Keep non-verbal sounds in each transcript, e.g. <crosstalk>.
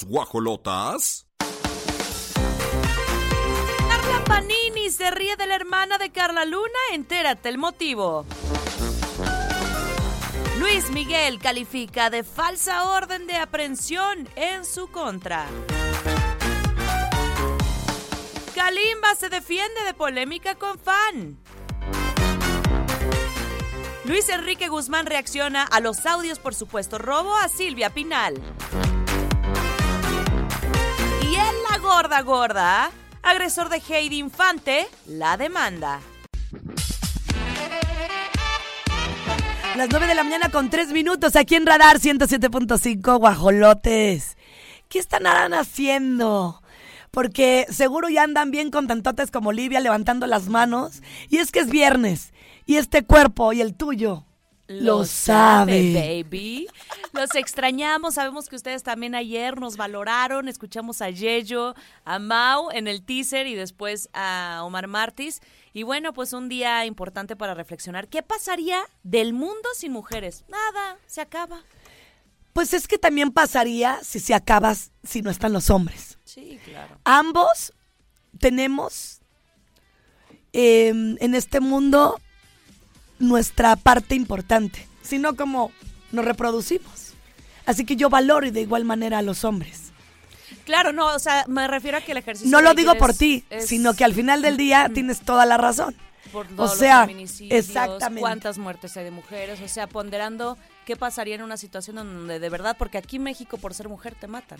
Guajolotas. Carla Panini se ríe de la hermana de Carla Luna. Entérate el motivo. Luis Miguel califica de falsa orden de aprehensión en su contra. Kalimba se defiende de polémica con fan. Luis Enrique Guzmán reacciona a los audios por supuesto robo a Silvia Pinal. Gorda gorda, agresor de Heidi Infante, la demanda. Las 9 de la mañana con 3 minutos aquí en Radar 107.5 Guajolotes. ¿Qué están haciendo? Porque seguro ya andan bien contentotes como Olivia levantando las manos. Y es que es viernes. Y este cuerpo y el tuyo lo, sabe. baby. Los extrañamos. Sabemos que ustedes también ayer nos valoraron. Escuchamos a Yello, a Mau en el teaser y después a Omar Martis. Y bueno, pues un día importante para reflexionar. ¿Qué pasaría del mundo sin mujeres? Nada, se acaba. Pues es que también pasaría si se acaba si no están los hombres. Sí, claro. Ambos tenemos em, en este mundo nuestra parte importante, sino como nos reproducimos. Así que yo valoro y de igual manera a los hombres. Claro, no, o sea, me refiero a que el ejercicio. No lo digo por ti, sino que al final del día tienes toda la razón. Por o sea, exactamente. cuántas muertes hay de mujeres, o sea, ponderando qué pasaría en una situación donde de verdad, porque aquí en México por ser mujer te matan.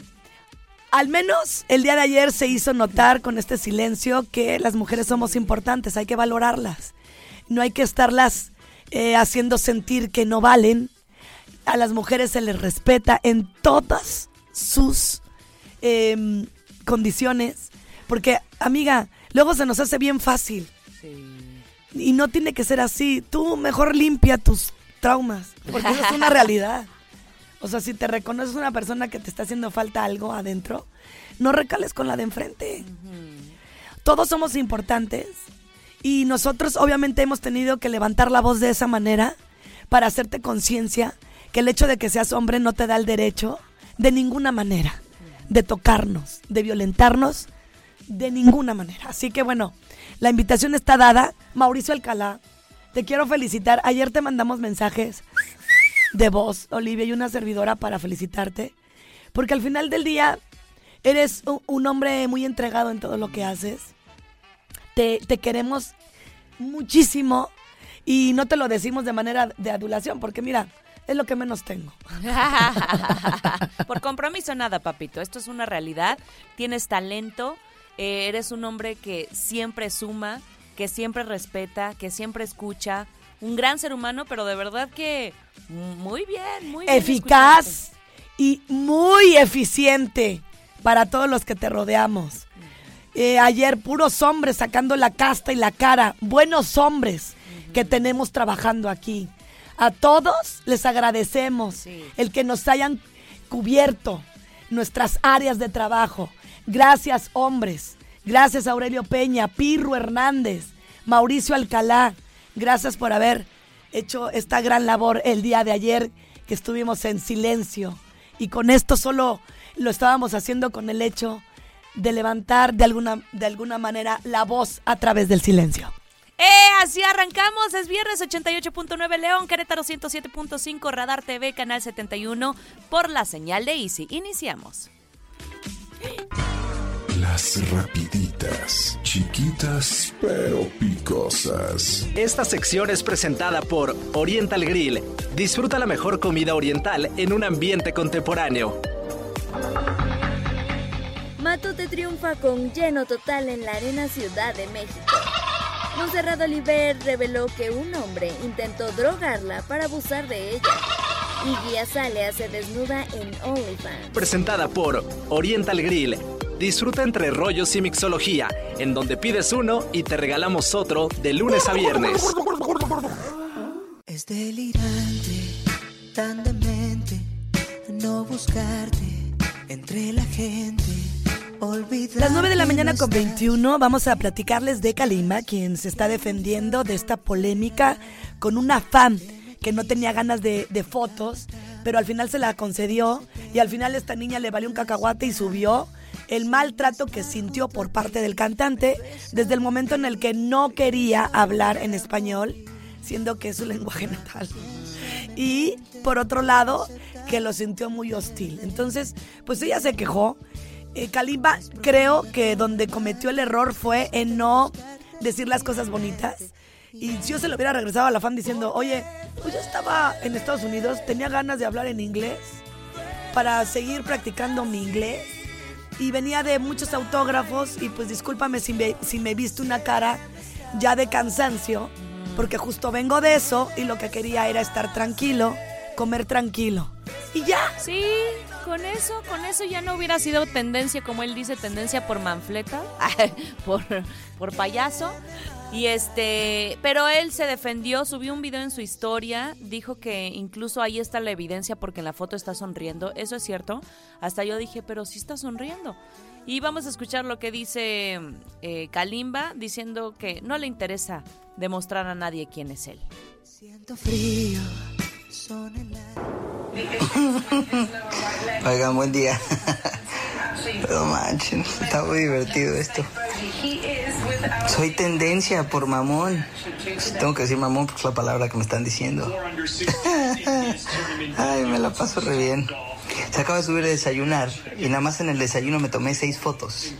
Al menos el día de ayer se hizo notar con este silencio que las mujeres somos importantes, hay que valorarlas. No hay que estarlas eh, haciendo sentir que no valen. A las mujeres se les respeta en todas sus em, condiciones. Porque, amiga, luego se nos hace bien fácil. Y no tiene que ser así. Tú mejor limpia tus traumas, porque eso es una <laughs> realidad. O sea, si te reconoces una persona que te está haciendo falta algo adentro, no recales con la de enfrente. Todos somos importantes y nosotros obviamente hemos tenido que levantar la voz de esa manera para hacerte conciencia que el hecho de que seas hombre no te da el derecho de ninguna manera de tocarnos, de violentarnos, de ninguna manera. Así que bueno, la invitación está dada. Mauricio Alcalá, te quiero felicitar. Ayer te mandamos mensajes de voz, Olivia, y una servidora para felicitarte. Porque al final del día eres un hombre muy entregado en todo lo que haces. Te, queremos muchísimo y no te lo decimos de manera de adulación, porque mira, es lo que menos tengo. <laughs> Por compromiso nada, papito. Esto es una realidad. Tienes talento. Eh, eres un hombre que siempre suma, que siempre respeta, que siempre escucha. Un gran ser humano, pero de verdad que muy bien, muy bien. Eficaz y muy eficiente para todos los que te rodeamos. Eh, ayer puros hombres sacando la casta y la cara, buenos hombres que tenemos trabajando aquí. A todos les agradecemos el que nos hayan cubierto nuestras áreas de trabajo. Gracias hombres, gracias Aurelio Peña, Pirro Hernández, Mauricio Alcalá, gracias por haber hecho esta gran labor el día de ayer que estuvimos en silencio. Y con esto solo lo estábamos haciendo con el hecho de levantar de alguna, de alguna manera la voz a través del silencio. Eh, así arrancamos, es viernes 88.9 León, Querétaro 107.5, Radar TV, Canal 71, por la señal de Easy. Iniciamos. Las rapiditas, chiquitas pero picosas. Esta sección es presentada por Oriental Grill. Disfruta la mejor comida oriental en un ambiente contemporáneo. Matute triunfa con lleno total en la Arena Ciudad de México. Monserrat Oliver reveló que un hombre intentó drogarla para abusar de ella. Y Guía Salea se desnuda en OnlyFans. Presentada por Oriental Grill. Disfruta entre rollos y mixología, en donde pides uno y te regalamos otro de lunes a viernes. Es delirante, tan demente, no buscarte entre la gente las 9 de la mañana con 21 vamos a platicarles de Kalima, quien se está defendiendo de esta polémica con una fan que no tenía ganas de, fotos pero al final se la concedió y al final esta niña le valió un cacahuate y subió el maltrato que sintió por parte del cantante desde el momento en el que no quería hablar en español, siendo que es su <laughs> lenguaje natal. Y por otro lado, que lo sintió muy hostil. Entonces, pues ella se quejó. Eh, Kalimba creo que donde cometió el error fue en no decir las cosas bonitas. Y yo se lo hubiera regresado a la fan diciendo, oye, pues yo estaba en Estados Unidos, tenía ganas de hablar en inglés para seguir practicando mi inglés. Y venía de muchos autógrafos y pues discúlpame si me, si me viste una cara ya de cansancio, porque justo vengo de eso y lo que quería era estar tranquilo, comer tranquilo. Y ya. Sí, con eso, con eso ya no hubiera sido tendencia, como él dice, tendencia por manfleta, <laughs> por, por payaso. Y este, pero él se defendió, subió un video en su historia, dijo que incluso ahí está la evidencia porque en la foto está sonriendo. Eso es cierto. Hasta yo dije, pero sí está sonriendo. Y vamos a escuchar lo que dice eh, Kalimba, diciendo que no le interesa demostrar a nadie quién es él. Siento frío, son <laughs> Oigan, buen día. <laughs> Pero manchen, está muy divertido esto. Soy tendencia por mamón. Tengo que decir mamón porque es la palabra que me están diciendo. <laughs> Ay, me la paso re bien. Se acaba de subir a desayunar y nada más en el desayuno me tomé seis fotos.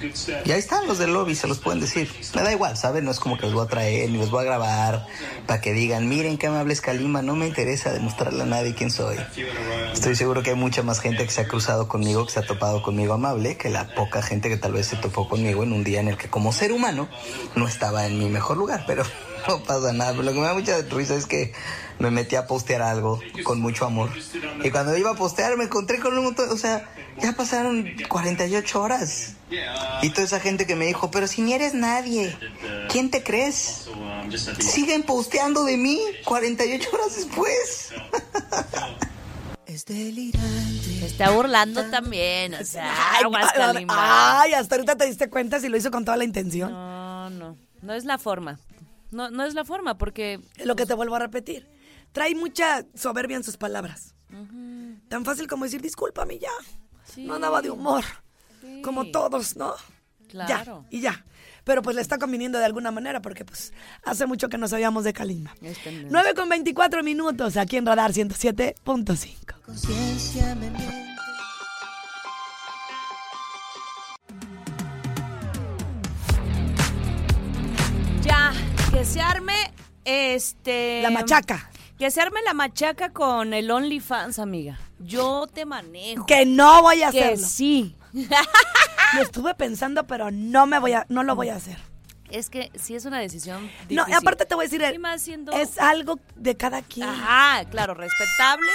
Y ahí están los del lobby, se los pueden decir. Me da igual, ¿saben? No es como que los voy a traer ni los voy a grabar para que digan, miren qué amable es Kalima, no me interesa demostrarle a nadie quién soy. Estoy seguro que hay mucha más gente que se ha cruzado conmigo, que se ha topado conmigo amable, que la poca gente que tal vez se topó conmigo en un día en el que como ser humano no estaba en mi mejor lugar, pero <laughs> no pasa nada. Pero lo que me da mucha risa es que me metí a postear algo con mucho amor. Y cuando iba a postear me encontré con un montón, o sea, ya pasaron 48 horas. Y toda esa gente que me dijo, pero si ni eres nadie, ¿quién te crees? Siguen posteando de mí 48 horas después. <laughs> Es delirante. Se está burlando también, o sea, Ay, aguas, ay, Kalimba. ay, hasta ahorita te diste cuenta si lo hizo con toda la intención. No, no, no es la forma. No, no es la forma porque Es lo que te vuelvo a repetir. Trae mucha soberbia en sus palabras. Tan fácil como decir, discúlpame ya. Sí. No andaba de humor. Sí. Como todos, ¿no? Claro. Ya, y ya. Pero pues le está conviniendo de alguna manera porque pues hace mucho que no sabíamos de Kalimba. Es tendencia. 9 con 24 minutos aquí en Radar 107.5. que se arme este La machaca. Que se arme la machaca con el OnlyFans, amiga. Yo te manejo. Que no voy a Que hacerlo. sí. <laughs> Lo estuve pensando, pero no me voy a, no lo voy a hacer. Es que sí es una decisión difícil. No, aparte te voy a decir, más siendo- es algo de cada quien. Ajá, claro, respetable.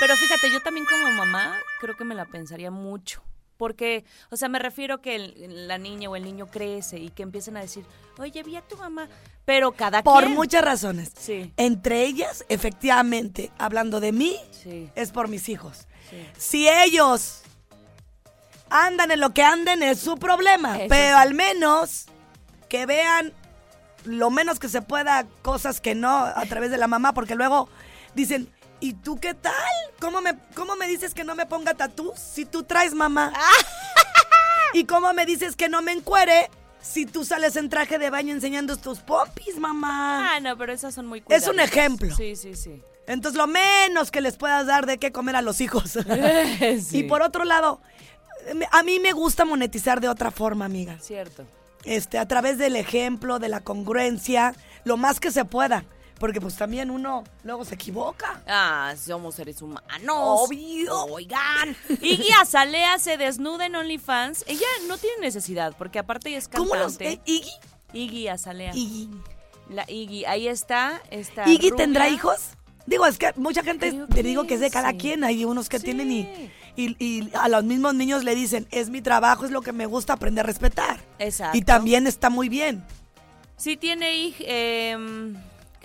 Pero fíjate, yo también como mamá creo que me la pensaría mucho. Porque, o sea, me refiero que el- la niña o el niño crece y que empiecen a decir, oye, vi a tu mamá. Pero cada Por quien. muchas razones. Sí. Entre ellas, efectivamente, hablando de mí, Sí. es por mis hijos. Sí. Si ellos andan en lo que anden, es su problema. Eso pero al menos que vean lo menos que se pueda cosas que no a través de la mamá, porque luego dicen, ¿y tú qué tal? ¿Cómo me, cómo me dices que no me ponga tatús si tú traes mamá? <laughs> ¿Y cómo me dices que no me encuere si tú sales en traje de baño enseñando tus pompis, mamá? Ah, no, pero esas son muy Es un cuidadas. ejemplo. Sí, sí, sí. Entonces, lo menos que les puedas dar de qué comer a los hijos. <laughs> Sí. Y por otro lado, a mí me gusta monetizar de otra forma, amiga. Cierto. Este, a través del ejemplo, de la congruencia, lo más que se pueda. Porque pues también uno luego se equivoca. Ah, somos seres humanos. Obvio. Oigan. Iggy Azalea se desnuda en OnlyFans. Ella no tiene necesidad, porque aparte ella es ¿Cómo los...? cantante. eh, Iggy? Iggy Azalea. Iggy. La Iggy. Ahí está. está ¿Iggy rubia. tendrá hijos? Digo, es que mucha gente, Creo te digo que es de cada sí. quien. Hay unos que Sí. tienen y, y, y a los mismos niños le dicen, es mi trabajo, es lo que me gusta, aprender a respetar. Exacto. Y también está muy bien. Sí tiene hijos.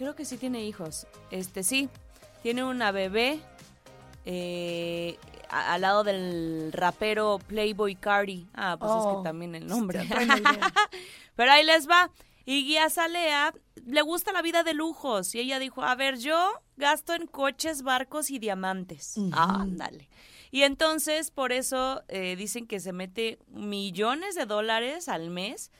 Creo que sí tiene hijos. Este, sí. Tiene una bebé. eh, a- al lado del rapero Playboy Cardi. Ah, pues es Oh, que también el nombre. <laughs> <laughs> Pero ahí les va. Y Guía Salea le gusta la vida de lujos. Y ella dijo, a ver, yo gasto en coches, barcos y diamantes. Ándale. Y entonces, por eso eh, dicen que se mete millones de dólares al mes.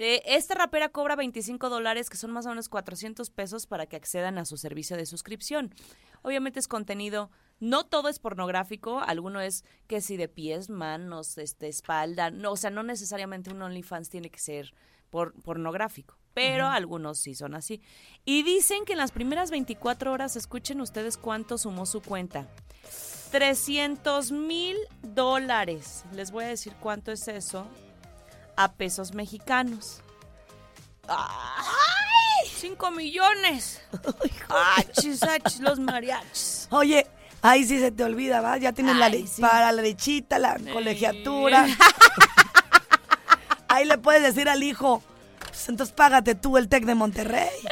Eh, esta rapera cobra 25 dólares, que son más o menos 400 pesos, para que accedan a su servicio de suscripción. Obviamente es contenido, no todo es pornográfico, alguno es que si de pies, manos, este, espalda, no, o sea, no necesariamente un OnlyFans tiene que ser por, pornográfico, pero algunos sí son así. Y dicen que en las primeras 24 horas, escuchen ustedes cuánto sumó su cuenta. 300 mil dólares. Les voy a decir cuánto es eso a pesos mexicanos. ¡Ay! ¡Cinco millones! <laughs> ¡Achis, achis, los mariachis! Oye, ahí sí se te olvida, ¿va? Ya tienes la Ay, sí. para la lechita, la colegiatura. <laughs> ahí le puedes decir al hijo, pues entonces págate tú el TEC de Monterrey. <laughs>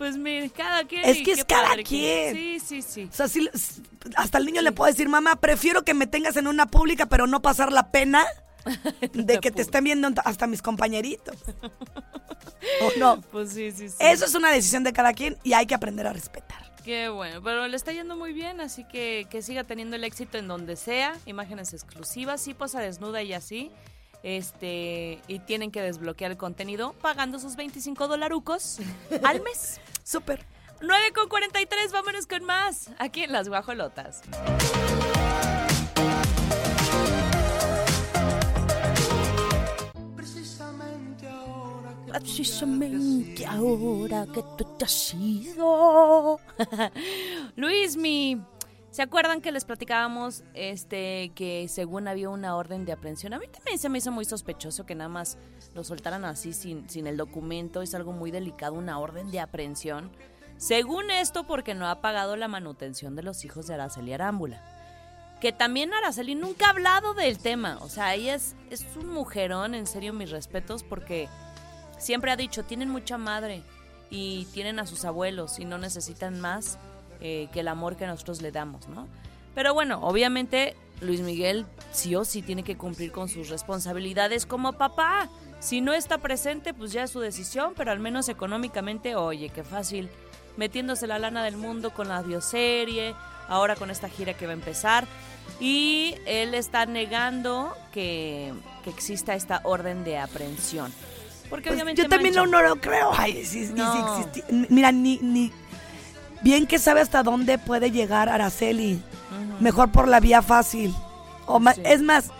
Pues mire, cada quien. Es que es cada que- quien. Sí, sí, sí. O sea, sí, s- hasta el niño le puede decir, mamá, prefiero que me tengas en una pública, pero no pasar la pena <laughs> de que te estén viendo hasta mis compañeritos. <laughs> ¿O no? Pues sí, sí, sí. Eso es una decisión de cada quien y hay que aprender a respetar. Qué bueno, pero le está yendo muy bien, así que que siga teniendo el éxito en donde sea, imágenes exclusivas, sí posa desnuda y así, este, y tienen que desbloquear el contenido pagando sus 25 dolarucos al mes. <laughs> Súper. 9 con 43, vámonos con más, aquí en Las Guajolotas. Precisamente ahora que tú te has ido. <laughs> Luismi, ¿se acuerdan que les platicábamos este que según había una orden de aprehensión? A mí también se me hizo muy sospechoso que nada más lo soltaran así sin, sin el documento. Es algo muy delicado, una orden de aprehensión. Según esto, porque no ha pagado la manutención de los hijos de Araceli Arámbula. Que también Araceli nunca ha hablado del tema. O sea, ella es, es un mujerón, en serio, mis respetos, porque siempre ha dicho, tienen mucha madre y tienen a sus abuelos y no necesitan más eh, que el amor que nosotros le damos, ¿no? Pero bueno, obviamente Luis Miguel sí o sí tiene que cumplir con sus responsabilidades como papá. Si no está presente, pues ya es su decisión, pero al menos económicamente, oye, qué fácil. Metiéndose la lana del mundo con la bioserie, ahora con esta gira que va a empezar. Y él está negando que, que exista esta orden de aprehensión. Porque Pues obviamente yo también no, mancha. no lo creo. Ay, sí, No. sí existi- Mira, ni, ni. Bien que sabe hasta dónde puede llegar Araceli. Mejor por la vía fácil. O Sí. Es más,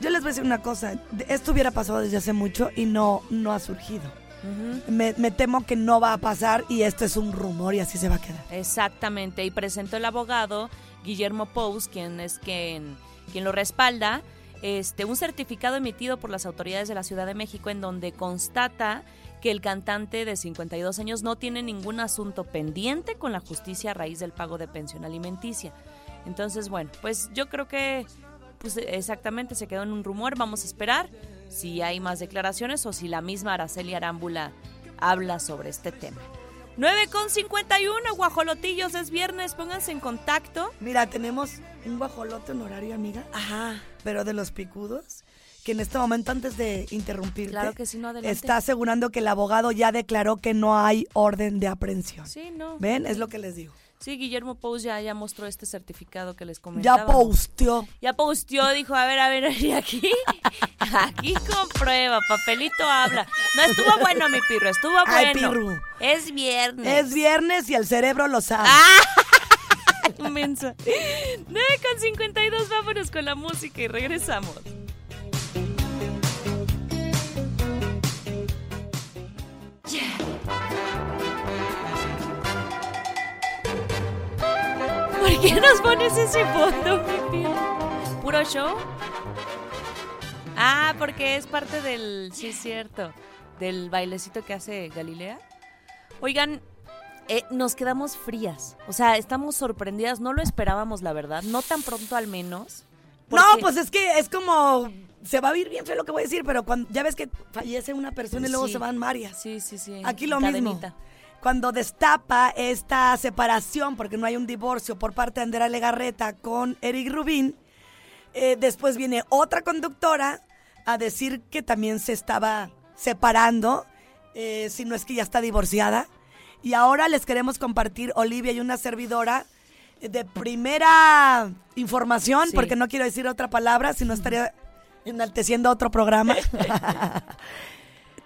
yo les voy a decir una cosa. Esto hubiera pasado desde hace mucho y no, no ha surgido. Me, me temo que no va a pasar y esto es un rumor y así se va a quedar. Exactamente, y presentó el abogado Guillermo Pous, quien es quien, quien lo respalda, este, un certificado emitido por las autoridades de la Ciudad de México en donde constata que el cantante de 52 años no tiene ningún asunto pendiente con la justicia a raíz del pago de pensión alimenticia. Entonces, bueno, pues yo creo que pues exactamente se quedó en un rumor, vamos a esperar si hay más declaraciones o si la misma Araceli Arámbula habla sobre este tema. 9 con 51, guajolotillos, es viernes, pónganse en contacto. Mira, tenemos un guajolote honorario, amiga. Ajá. Pero de los picudos, que en este momento, antes de interrumpirte, Claro que sí, no, adelante. está asegurando que el abogado ya declaró que no hay orden de aprehensión. Sí, no. ¿Ven? Es lo que les digo. Sí, Guillermo Pous ya, ya mostró este certificado que les comentaba. Ya posteó. Ya posteó, dijo, a ver, a ver, <laughs> y aquí, aquí comprueba, papelito habla. No estuvo bueno, mi pirro, estuvo bueno. Ay, pirru. Es viernes. Es viernes y el cerebro lo sabe. Ah. <laughs> Mensa. 9 con 52, vámonos con la música y regresamos. ¿Por <laughs> qué nos pones ese fondo? ¿Puro show? Ah, porque es parte del, sí es cierto, del bailecito que hace Galilea. Oigan, eh, nos quedamos frías. O sea, estamos sorprendidas. No lo esperábamos, la verdad. No tan pronto al menos. No, pues es que es como. Se va a oír bien feo lo que voy a decir, pero cuando ya ves que fallece una persona y luego Sí. se van varias. Sí, sí, sí. Aquí lo cadenita. mismo. Cuando destapa esta separación, porque no hay un divorcio por parte de Andrea Legarreta con Eric Rubín, eh, después viene otra conductora a decir que también se estaba separando, eh, si no es que ya está divorciada. Y ahora les queremos compartir, Olivia y una servidora, de primera información, Sí. porque no quiero decir otra palabra, si no estaría enalteciendo otro programa. <laughs>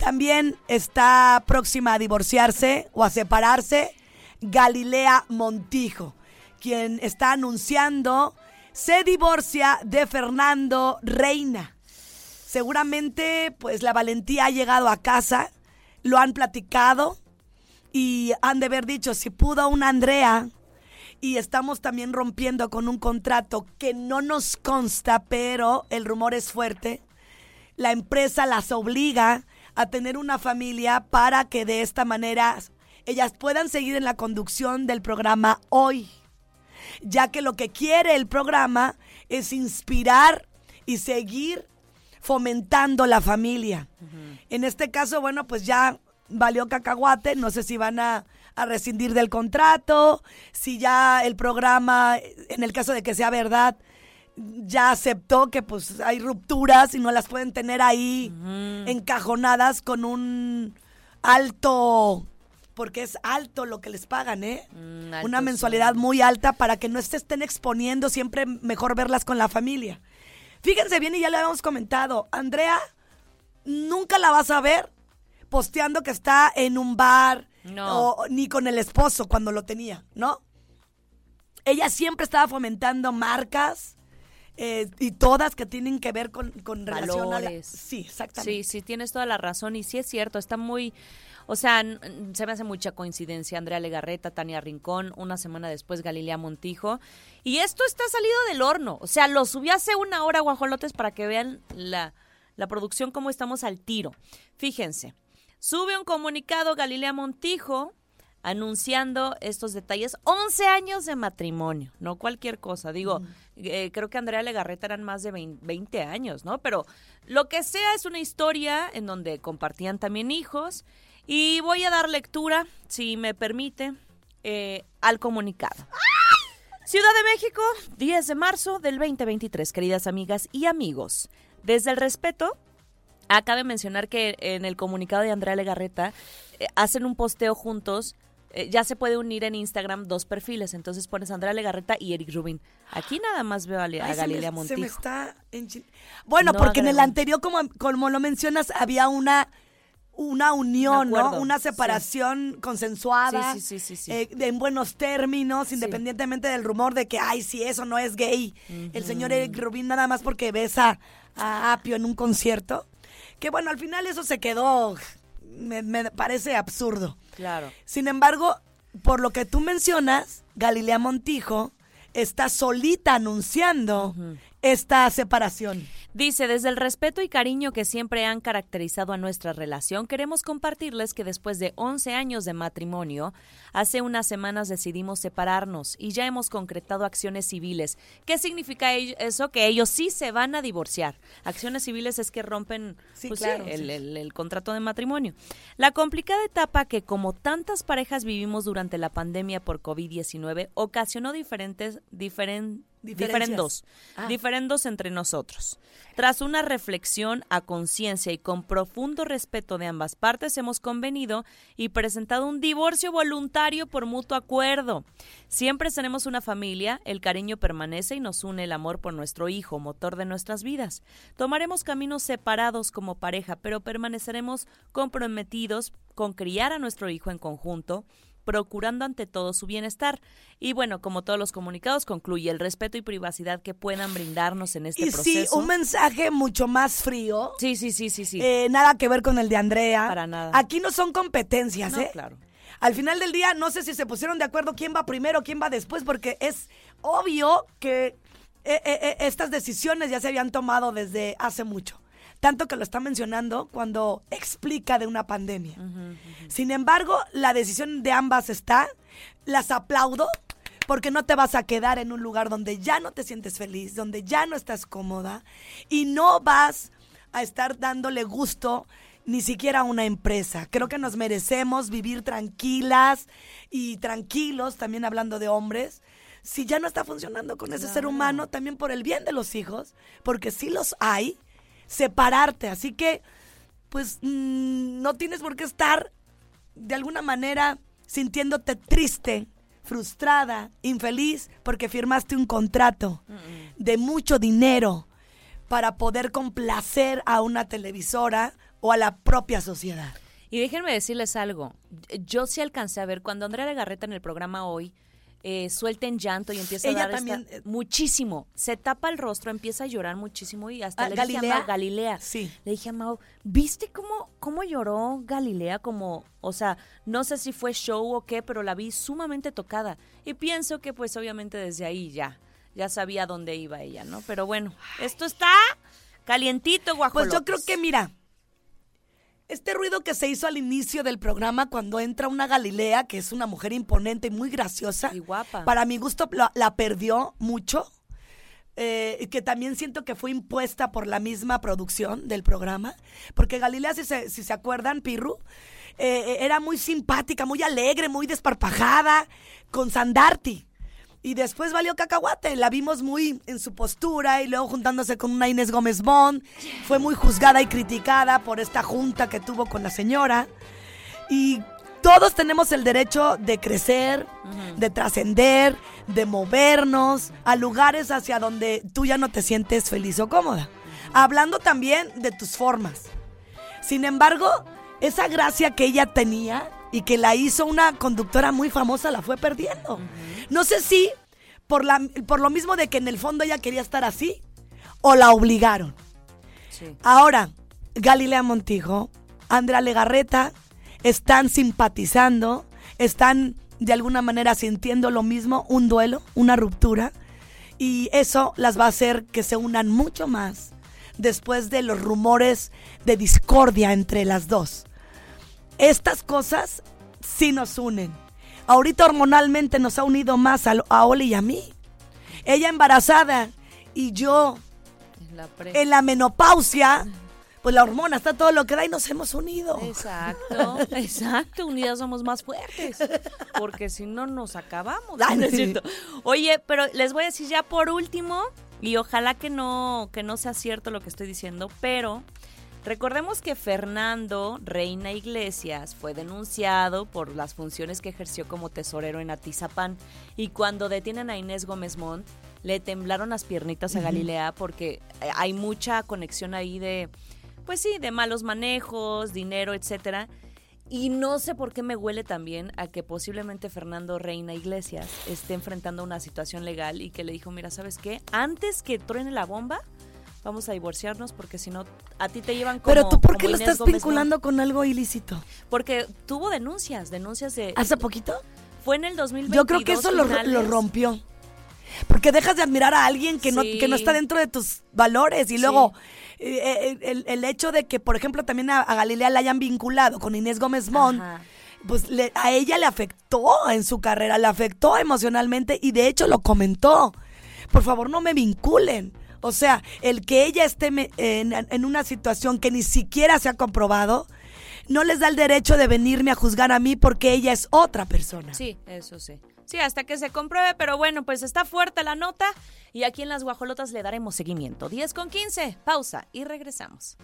También está próxima a divorciarse o a separarse Galilea Montijo, quien está anunciando se divorcia de Fernando Reina. Seguramente, pues la valentía ha llegado a casa, lo han platicado y han de haber dicho, si pudo una Andrea y estamos también rompiendo con un contrato que no nos consta, pero el rumor es fuerte, la empresa las obliga a tener una familia para que de esta manera ellas puedan seguir en la conducción del programa hoy, ya que lo que quiere el programa es inspirar y seguir fomentando la familia. En este caso, bueno, pues ya valió cacahuate, no sé si van a, a rescindir del contrato, si ya el programa, en el caso de que sea verdad, ya aceptó que pues hay rupturas y no las pueden tener ahí encajonadas con un alto, porque es alto lo que les pagan, ¿eh? Mm, alto, Una mensualidad sí. muy alta para que no se estén exponiendo, siempre mejor verlas con la familia. Fíjense bien y ya le habíamos comentado, Andrea, nunca la vas a ver posteando que está en un bar No. o ni con el esposo cuando lo tenía, ¿no? Ella siempre estaba fomentando marcas eh, y todas que tienen que ver con, con relación a la... Valores. Sí, exactamente. Sí, sí, tienes toda la razón y sí es cierto, está muy, o sea, se me hace mucha coincidencia. Andrea Legarreta, Tania Rincón, una semana después Galilea Montijo. Y esto está salido del horno, o sea, lo subí hace una hora, guajolotes, para que vean la, la producción, cómo estamos al tiro. Fíjense, sube un comunicado Galilea Montijo anunciando estos detalles. 11 años de matrimonio, no cualquier cosa. Digo, eh, creo que Andrea Legarreta eran más de 20, 20 años, ¿no? Pero lo que sea es una historia en donde compartían también hijos. Y voy a dar lectura, si me permite, eh, al comunicado. Ciudad de México, 10 de marzo del 2023, queridas amigas y amigos. Desde el respeto, Acabe mencionar que en el comunicado de Andrea Legarreta eh, hacen un posteo juntos. Eh, ya se puede unir en Instagram dos perfiles. Entonces pones Andrea Legarreta y Eric Rubin. Aquí nada más veo a, Le- a Ay, se me- Galilea se me está Bueno, No porque en el anterior, como, como lo mencionas, había una una unión, acuerdo, ¿no? Una separación consensuada, Sí, sí, sí, sí, eh, en buenos términos, independientemente del rumor de que, ay, si eso no es gay. El señor Eric Rubin nada más porque besa a Apio en un concierto. Que bueno, al final eso se quedó, me, me parece absurdo. Claro. Sin embargo, por lo que tú mencionas, Galilea Montijo está solita anunciando esta separación. Dice, desde el respeto y cariño que siempre han caracterizado a nuestra relación, queremos compartirles que después de 11 años de matrimonio, hace unas semanas decidimos separarnos y ya hemos concretado acciones civiles. ¿Qué significa eso? Que ellos sí se van a divorciar. Acciones civiles es que rompen Sí, pues, sí, el, sí. el- el contrato de matrimonio. La complicada etapa que como tantas parejas vivimos durante la pandemia por COVID-19 ocasionó diferentes, diferen- Diferencias. Diferendos, Ah. diferendos entre nosotros. Tras una reflexión a conciencia y con profundo respeto de ambas partes, hemos convenido y presentado un divorcio voluntario por mutuo acuerdo. Siempre seremos una familia, el cariño permanece y nos une el amor por nuestro hijo, motor de nuestras vidas. Tomaremos caminos separados como pareja, pero permaneceremos comprometidos con criar a nuestro hijo en conjunto procurando ante todo su bienestar. Y bueno, como todos los comunicados, concluye el respeto y privacidad que puedan brindarnos en este y proceso. sí, un mensaje mucho más frío. Sí, sí, sí, sí, sí. eh, nada que ver con el de Andrea. Para nada. Aquí no son competencias, No, ¿eh? claro. Al final del día, no sé si se pusieron de acuerdo quién va primero, quién va después, porque es obvio que eh, eh, estas decisiones ya se habían tomado desde hace mucho. Tanto que lo está mencionando cuando explica de una pandemia. Sin embargo, la decisión de ambas está, las aplaudo, porque no te vas a quedar en un lugar donde ya no te sientes feliz, donde ya no estás cómoda y no vas a estar dándole gusto ni siquiera a una empresa. Creo que nos merecemos vivir tranquilas y tranquilos, también hablando de hombres. Si ya no está funcionando con ese ser humano, también por el bien de los hijos, porque sí los hay, separarte. Así que, pues, mm, no tienes por qué estar de alguna manera sintiéndote triste, frustrada, infeliz, porque firmaste un contrato de mucho dinero para poder complacer a una televisora o a la propia sociedad. Y déjenme decirles algo. Yo sí alcancé a ver cuando Andrea Legarreta en el programa hoy eh, suelta en llanto y empieza Ella a dar también, esta- eh, muchísimo. Se tapa el rostro, empieza a llorar muchísimo y hasta Ah, le dije a ¿Galilea? Mau, Galilea. Sí. Le dije a Mau, ¿viste cómo, cómo lloró Galilea? Como, o sea, no sé si fue show o qué, pero la vi sumamente tocada. Y pienso que pues obviamente desde ahí ya, ya sabía dónde iba ella, ¿no? Pero bueno, esto está calientito, Pues guajolotes. yo creo que, mira, este ruido que se hizo al inicio del programa cuando entra una Galilea, que es una mujer imponente y muy graciosa. Y guapa. Para mi gusto la, la perdió mucho. eh, que también siento que fue impuesta por la misma producción del programa. Porque Galilea, si se, si se acuerdan, Pirru, eh, era muy simpática, muy alegre, muy desparpajada, con Sandarti. Y después valió cacahuate. La vimos muy en su postura y luego juntándose con una Inés Gómez Bond. Fue muy juzgada y criticada por esta junta que tuvo con la señora. Y todos tenemos el derecho de crecer, de trascender, de movernos a lugares hacia donde tú ya no te sientes feliz o cómoda. Hablando también de tus formas. Sin embargo, esa gracia que ella tenía y que la hizo una conductora muy famosa la fue perdiendo. No sé si por, la, por lo mismo de que en el fondo ella quería estar así o la obligaron. Sí. Ahora, Galilea Montijo, Andrea Legarreta están simpatizando, están de alguna manera sintiendo lo mismo, un duelo, una ruptura, y eso las va a hacer que se unan mucho más después de los rumores de discordia entre las dos. Estas cosas sí nos unen. Ahorita hormonalmente nos ha unido más a, a Oli y a mí. Ella embarazada y yo En la pre- en la menopausia, pues la hormona está todo lo que da y nos hemos unido. Exacto, exacto, unidas somos más fuertes, porque si no nos acabamos. Ay, ¿no es cierto? Oye, pero les voy a decir ya por último, y ojalá que no, que no sea cierto lo que estoy diciendo, pero recordemos que Fernando Reina Iglesias fue denunciado por las funciones que ejerció como tesorero en Atizapán, y cuando detienen a Inés Gómez Montt, le temblaron las piernitas a Galilea porque eh, hay mucha conexión ahí de, pues sí, de malos manejos, dinero, etcétera. Y no sé por qué me huele también a que posiblemente Fernando Reina Iglesias esté enfrentando una situación legal y que le dijo, mira, ¿sabes qué? Antes que truene la bomba, vamos a divorciarnos porque si no, a ti te llevan como Pero tú, ¿por qué lo Inés estás Gómez vinculando con algo ilícito? Porque tuvo denuncias, denuncias de... ¿Hace poquito? Fue en el 2022 Yo creo que eso lo, lo rompió. Porque dejas de admirar a alguien que no, que no está dentro de tus valores. Y luego, eh, eh, el, el hecho de que, por ejemplo, también a, a Galilea la hayan vinculado con Inés Gómez Montt, Ajá. pues le- a ella le afectó en su carrera, le afectó emocionalmente y de hecho lo comentó. Por favor, no me vinculen. O sea, el que ella esté en, en una situación que ni siquiera se ha comprobado, no les da el derecho de venirme a juzgar a mí porque ella es otra persona. Sí, eso sí. Sí, hasta que se compruebe, pero bueno, pues está fuerte la nota y aquí en las guajolotas le daremos seguimiento. 10 con 15, pausa y regresamos.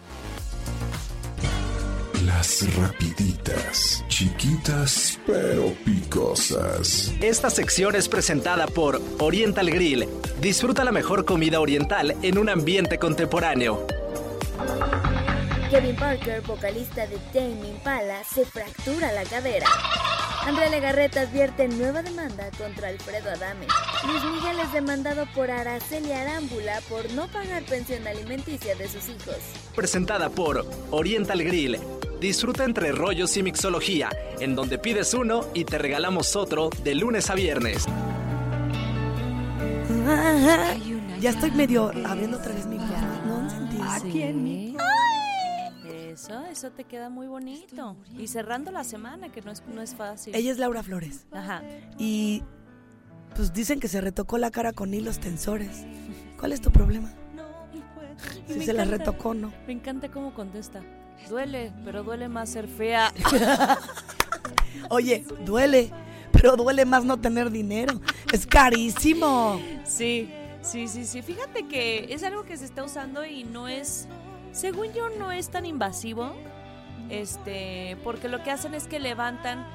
Las rapiditas, chiquitas pero picosas. Esta sección es presentada por Oriental Grill. Disfruta la mejor comida oriental en un ambiente contemporáneo. Kevin Parker, vocalista de Tame Impala, se fractura la cadera. Andrea Legarreta advierte nueva demanda contra Alfredo Adame. Luis Miguel es demandado por Araceli Arámbula por no pagar pensión alimenticia de sus hijos. Presentada por Oriental Grill. Disfruta entre rollos y mixología, en donde pides uno y te regalamos otro de lunes a viernes. Ajá. Ya estoy medio abriendo otra vez mi voz. No han sentido. Sí. Eso, eso te queda muy bonito. Y cerrando la semana, que no es, no es fácil. Ella es Laura Flores. Ajá. Y pues dicen que se retocó la cara con hilos tensores. ¿Cuál es tu problema? Si Me se la retocó, no. Me encanta cómo contesta. Duele, pero duele más ser fea. <laughs> Oye, duele, pero duele más no tener dinero. Es carísimo. Sí, sí, sí, sí. Fíjate que es algo que se está usando y no es Según yo no es tan invasivo, este, porque lo que hacen es que levantan,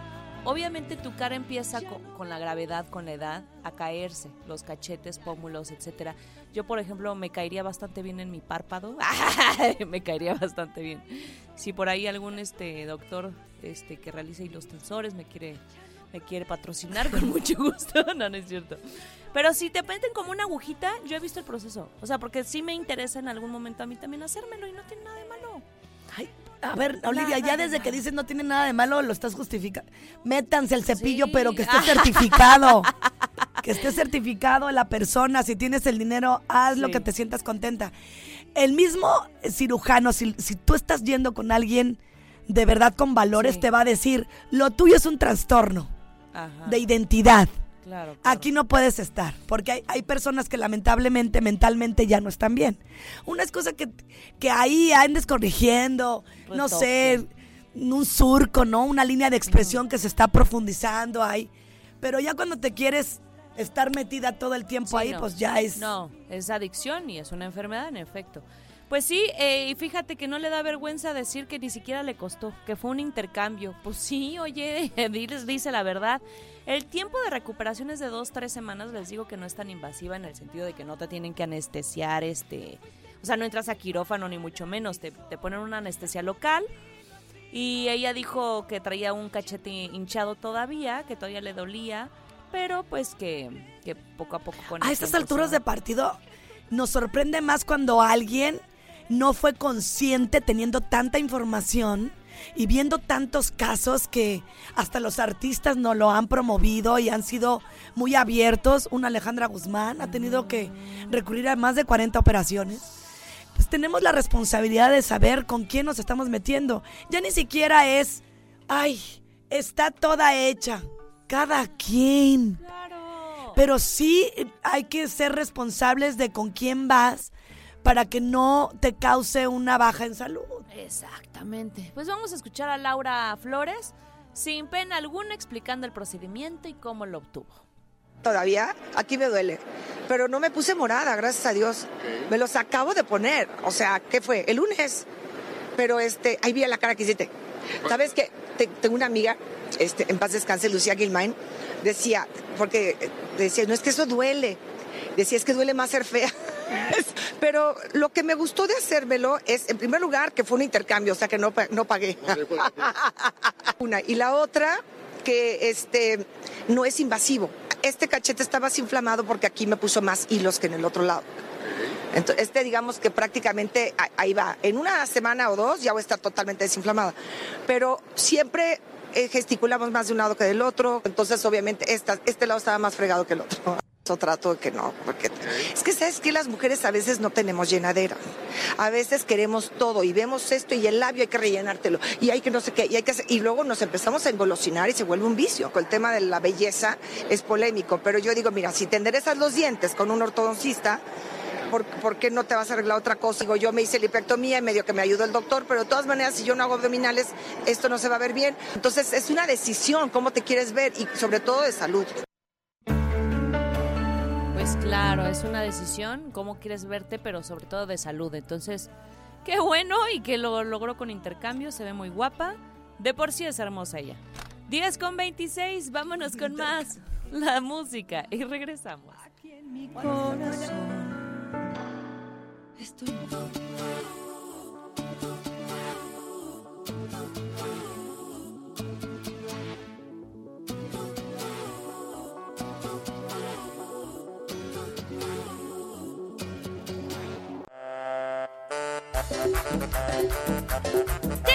obviamente tu cara empieza con, la gravedad, con la edad, a caerse, los cachetes, pómulos, etcétera. Yo, por ejemplo, me caería bastante bien en mi párpado, <laughs> me caería bastante bien. Si por ahí algún este doctor este que realice los tensores me quiere me quiere patrocinar con <laughs> mucho gusto, <laughs> no, no es cierto. Pero si te meten como una agujita, yo he visto el proceso. O sea, porque sí me interesa en algún momento a mí también hacérmelo y no tiene nada de malo. Ay, a ver, Olivia, ya desde que dices no tiene nada de malo, lo estás justificando. Métanse el cepillo, Sí. pero que esté <laughs> certificado. que esté certificado la persona. Si tienes el dinero, haz lo que te sientas contenta. El mismo cirujano, si, si tú estás yendo con alguien de verdad con valores, Sí. te va a decir, lo tuyo es un trastorno Ajá. de identidad. Claro, claro. Aquí no puedes estar, porque hay, hay personas que lamentablemente mentalmente ya no están bien. Una es cosa que, que ahí andes corrigiendo, no sé, un surco, ¿no? Una línea de expresión que se está profundizando ahí. Pero ya cuando te quieres estar metida todo el tiempo Sí, ahí, no. pues ya es... No, es adicción y es una enfermedad, en efecto. Pues sí, eh, y fíjate que no le da vergüenza decir que ni siquiera le costó, que fue un intercambio. Pues sí, oye, <laughs> dice la verdad. El tiempo de recuperación es de dos, tres semanas. Les digo que no es tan invasiva en el sentido de que no te tienen que anestesiar, este... O sea, no entras a quirófano ni mucho menos. Te, te ponen una anestesia local. Y ella dijo que traía un cachete hinchado todavía, que todavía le dolía. Pero pues que, que poco a poco con A estas alturas de partido nos sorprende más cuando alguien no fue consciente teniendo tanta información y viendo tantos casos que hasta los artistas no lo han promovido y han sido muy abiertos. Una Alejandra Guzmán ha tenido que recurrir a más de 40 operaciones. Pues tenemos la responsabilidad de saber con quién nos estamos metiendo. Ya ni siquiera es, ay, está toda hecha. Cada quien. Pero sí hay que ser responsables de con quién vas para que no te cause una baja en salud. Exactamente. Pues vamos a escuchar a Laura Flores sin pena alguna explicando el procedimiento y cómo lo obtuvo. Todavía aquí me duele, pero no me puse morada, gracias a Dios. Me los acabo de poner, o sea, ¿qué fue? El lunes. Pero este, ahí vi la cara que hiciste. ¿Sabes qué? Te- tengo una amiga, este, en paz descanse, Lucía Gilmain, decía, porque eh, decía, no es que eso duele, decía, es que duele más ser fea. <laughs> Pero lo que me gustó de hacérmelo es, en primer lugar, que fue un intercambio, o sea que no, no pagué. <laughs> Una. Y la otra, que este no es invasivo. Este cachete está más inflamado porque aquí me puso más hilos que en el otro lado. Entonces, este digamos que prácticamente ahí va. En una semana o dos ya voy a estar totalmente desinflamada. Pero siempre eh, gesticulamos más de un lado que del otro. Entonces, obviamente, esta, este lado estaba más fregado que el otro. Trato de que no, porque es que sabes que las mujeres a veces no tenemos llenadera. A veces queremos todo y vemos esto y el labio hay que rellenártelo y hay que no sé qué y hay que hacer- y luego nos empezamos a engolosinar y se vuelve un vicio. El tema de la belleza es polémico, pero yo digo, mira, si te enderezas los dientes con un ortodoncista, ¿por, por qué no te vas a arreglar otra cosa? Digo, yo me hice la hipectomía y medio que me ayudó el doctor, pero de todas maneras, si yo no hago abdominales, esto no se va a ver bien. Entonces, es una decisión, cómo te quieres ver y sobre todo de salud. Claro, es una decisión, cómo quieres verte, pero sobre todo de salud. Entonces, qué bueno y que lo logró con intercambio, se ve muy guapa. De por sí es hermosa ella. 10 con 26, vámonos con más. La música y regresamos. ¡Tito!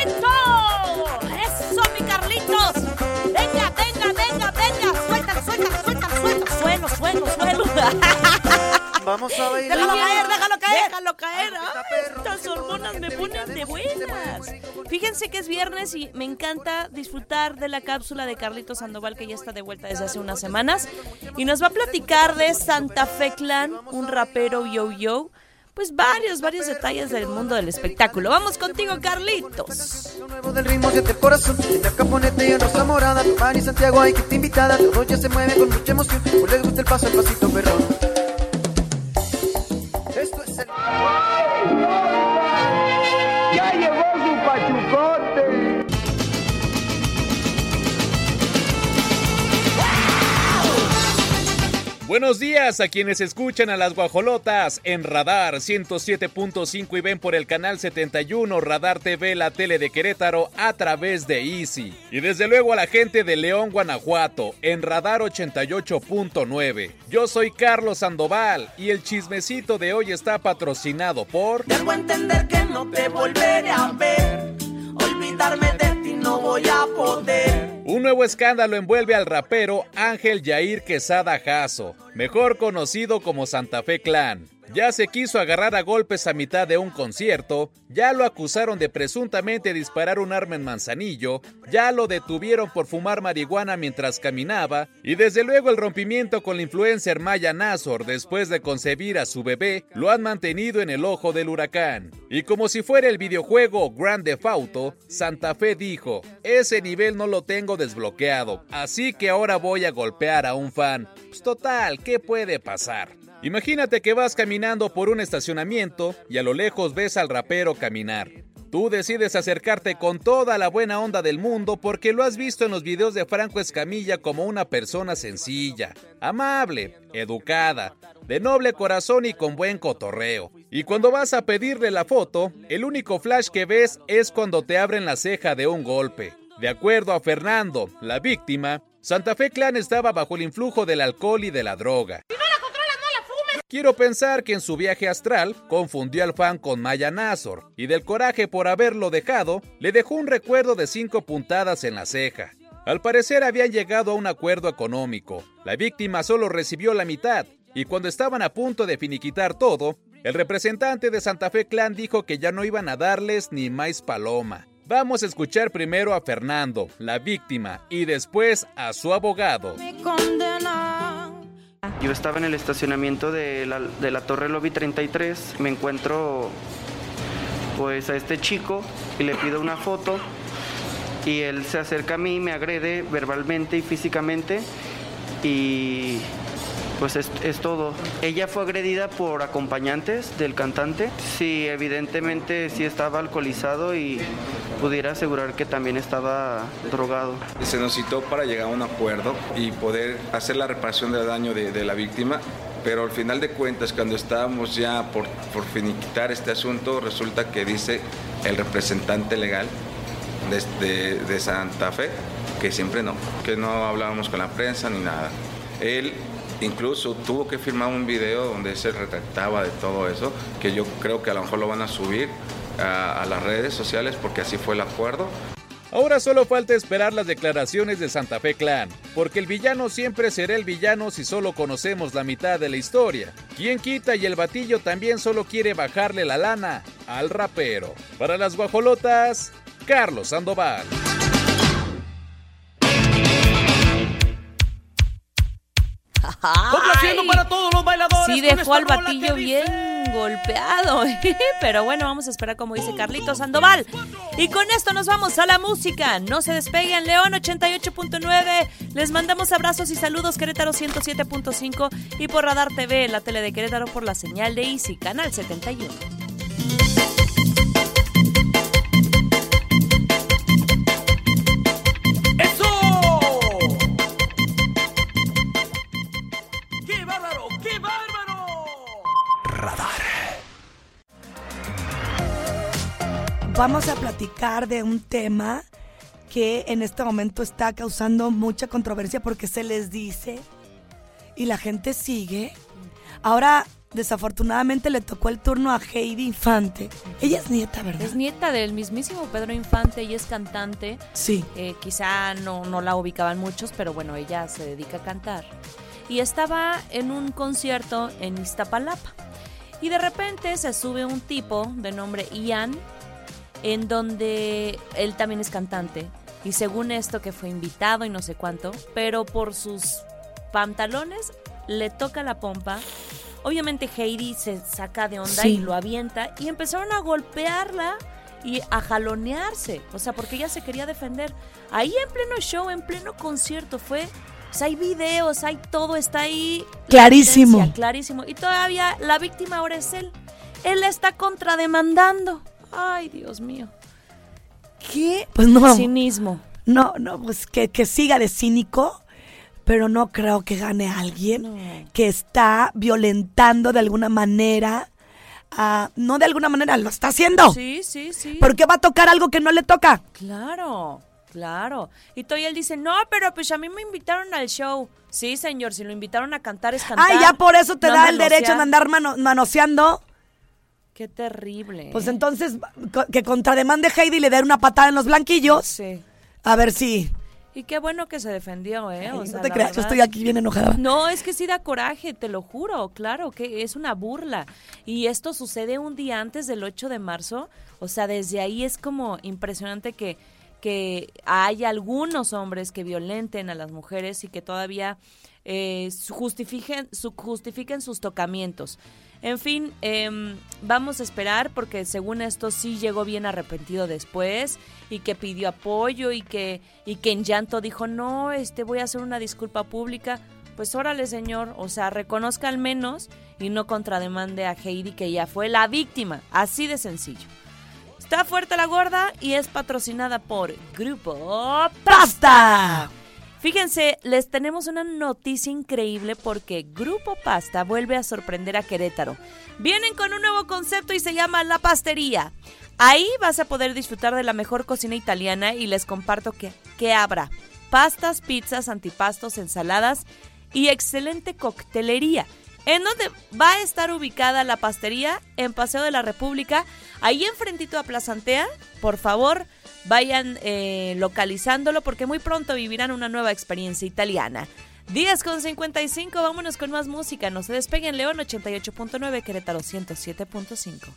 ¡Eso, mi Carlitos! ¡Venga, venga, venga, venga! ¡Suéltalo, suéltalo, suéltalo, suéltalo! ¡Suelo, suelo, suelo! <laughs> Vamos a bailar. Déjalo caer, déjalo caer. Déjalo caer. Ay, estas hormonas me ponen de buenas. Fíjense que es viernes y me encanta disfrutar de la cápsula de Carlitos Sandoval que ya está de vuelta desde hace unas semanas y nos va a platicar de Santa Fe Clan, un rapero yo yo. Pues varios, varios detalles del mundo del espectáculo. Vamos contigo, Carlitos. Buenos días a quienes escuchan a las guajolotas en Radar 107.5 y ven por el canal 71 Radar TV, la tele de Querétaro a través de Easy. Y desde luego a la gente de León, Guanajuato en Radar 88.9. Yo soy Carlos Sandoval y el chismecito de hoy está patrocinado por... Debo entender que no te volveré a ver, olvidarme de Un nuevo escándalo envuelve al rapero Ángel Yair Quesada Jasso, mejor conocido como Santa Fe Clan. Ya se quiso agarrar a golpes a mitad de un concierto, ya lo acusaron de presuntamente disparar un arma en Manzanillo, ya lo detuvieron por fumar marihuana mientras caminaba, y desde luego el rompimiento con la influencer Maya Nazor después de concebir a su bebé lo han mantenido en el ojo del huracán. Y como si fuera el videojuego Grand Theft Auto, Santa Fe dijo, ese nivel no lo tengo desbloqueado, así que ahora voy a golpear a un fan. Pues total, ¿qué puede pasar? Imagínate que vas caminando por un estacionamiento y a lo lejos ves al rapero caminar. Tú decides acercarte con toda la buena onda del mundo porque lo has visto en los videos de Franco Escamilla como una persona sencilla, amable, educada, de noble corazón y con buen cotorreo. Y cuando vas a pedirle la foto, el único flash que ves es cuando te abren la ceja de un golpe. De acuerdo a Fernando, la víctima, Santa Fe Clan estaba bajo el influjo del alcohol y de la droga. Quiero pensar que en su viaje astral confundió al fan con Maya Nazor y del coraje por haberlo dejado, le dejó un recuerdo de cinco puntadas en la ceja. Al parecer habían llegado a un acuerdo económico. La víctima solo recibió la mitad y cuando estaban a punto de finiquitar todo, el representante de Santa Fe Clan dijo que ya no iban a darles ni más paloma. Vamos a escuchar primero a Fernando, la víctima, y después a su abogado. Yo estaba en el estacionamiento de la, de la Torre Lobby 33, me encuentro pues a este chico y le pido una foto y él se acerca a mí, me agrede verbalmente y físicamente y pues es, es, todo. Ella fue agredida por acompañantes del cantante. Sí, evidentemente sí estaba alcoholizado y pudiera asegurar que también estaba drogado. Se nos citó para llegar a un acuerdo y poder hacer la reparación del daño de, la víctima pero al final de cuentas, cuando estábamos ya por, por finiquitar este asunto, resulta que dice el representante legal de, de, de, Santa Fe que siempre no, que no hablábamos con la prensa ni nada. Él incluso tuvo que firmar un video donde se retractaba de todo eso, que yo creo que a lo mejor lo van a subir a, a las redes sociales porque así fue el acuerdo. Ahora solo falta esperar las declaraciones de Santa Fe Clan, porque el villano siempre será el villano si solo conocemos la mitad de la historia. ¿Quién quita y el batillo también solo quiere bajarle la lana al rapero? Para las guajolotas, Carlos Sandoval. Complaciendo para todos los bailadores. Sí, dejó al batillo bien golpeado. <laughs> Pero bueno, vamos a esperar como dice Carlitos Sandoval. Y con esto nos vamos a la música. No se despeguen, León 88.9. Les mandamos abrazos y saludos, Querétaro 107.5 y por Radar TV, la tele de Querétaro por la señal de Easy, canal 71. Vamos a platicar de un tema que en este momento está causando mucha controversia porque se les dice y la gente sigue. Ahora, desafortunadamente, le tocó el turno a Heidi Infante. Ella es nieta, ¿verdad? Es nieta del mismísimo Pedro Infante y es cantante. Sí. Eh, quizá no, no la ubicaban muchos, pero bueno, ella se dedica a cantar. Y estaba en un concierto en Iztapalapa. Y de repente se sube un tipo de nombre Ian en donde él también es cantante y según esto que fue invitado y no sé cuánto, pero por sus pantalones le toca la pompa. Obviamente Heidi se saca de onda y lo avienta y empezaron a golpearla y a jalonearse, o sea, porque ella se quería defender. Ahí en pleno show, en pleno concierto fue o sea, hay videos, hay todo, está ahí. Clarísimo. Clarísimo. Y todavía la víctima ahora es él. Él está contrademandando. Ay, Dios mío. ¿Qué? Pues no. Cinismo. No, no, pues que, que siga de cínico. pero no creo que gane alguien que está violentando de alguna manera. a- no de alguna manera, lo está haciendo. Sí, sí, sí. ¿Por qué va a tocar algo que no le toca? Claro, claro. Y Toyel dice, no, pero pues a mí me invitaron al show. Sí, señor, si lo invitaron a cantar es cantar. Ah, ya por eso te no da el derecho de andar mano- manoseando. Qué terrible. Pues entonces, co- que contrademande Heidi y le dé una patada en los blanquillos. Sí. A ver si. Y qué bueno que se defendió, ¿eh? O Ay, sea, no te creas, yo verdad- estoy aquí bien enojada. No, es que sí da coraje, te lo juro, claro, que es una burla. Y esto sucede un día antes del 8 de marzo, o sea, desde ahí es como impresionante que, que hay algunos hombres que violenten a las mujeres y que todavía eh, justifiquen, justifiquen sus tocamientos. En fin, em, vamos a esperar porque según esto sí llegó bien arrepentido después y que pidió apoyo y que, y que en llanto dijo, no, este voy a hacer una disculpa pública. Pues órale, señor, o sea, reconozca al menos y no contrademande a Heidi que ya fue la víctima. Así de sencillo. Está fuerte la gorda y es patrocinada por Grupo ¡Pasta! Fíjense, les tenemos una noticia increíble porque Grupo Pasta vuelve a sorprender a Querétaro. Vienen con un nuevo concepto y se llama La Pastería. Ahí vas a poder disfrutar de la mejor cocina italiana y les comparto que, que habrá pastas, pizzas, antipastos, ensaladas y excelente coctelería. ¿En dónde va a estar ubicada la pastería? En Paseo de la República, ahí enfrentito a Plaza Antea. Por favor, vayan eh, localizándolo porque muy pronto vivirán una nueva experiencia italiana. 10 con 55, vámonos con más música. No se despeguen, León 88.9, Querétaro 107.5.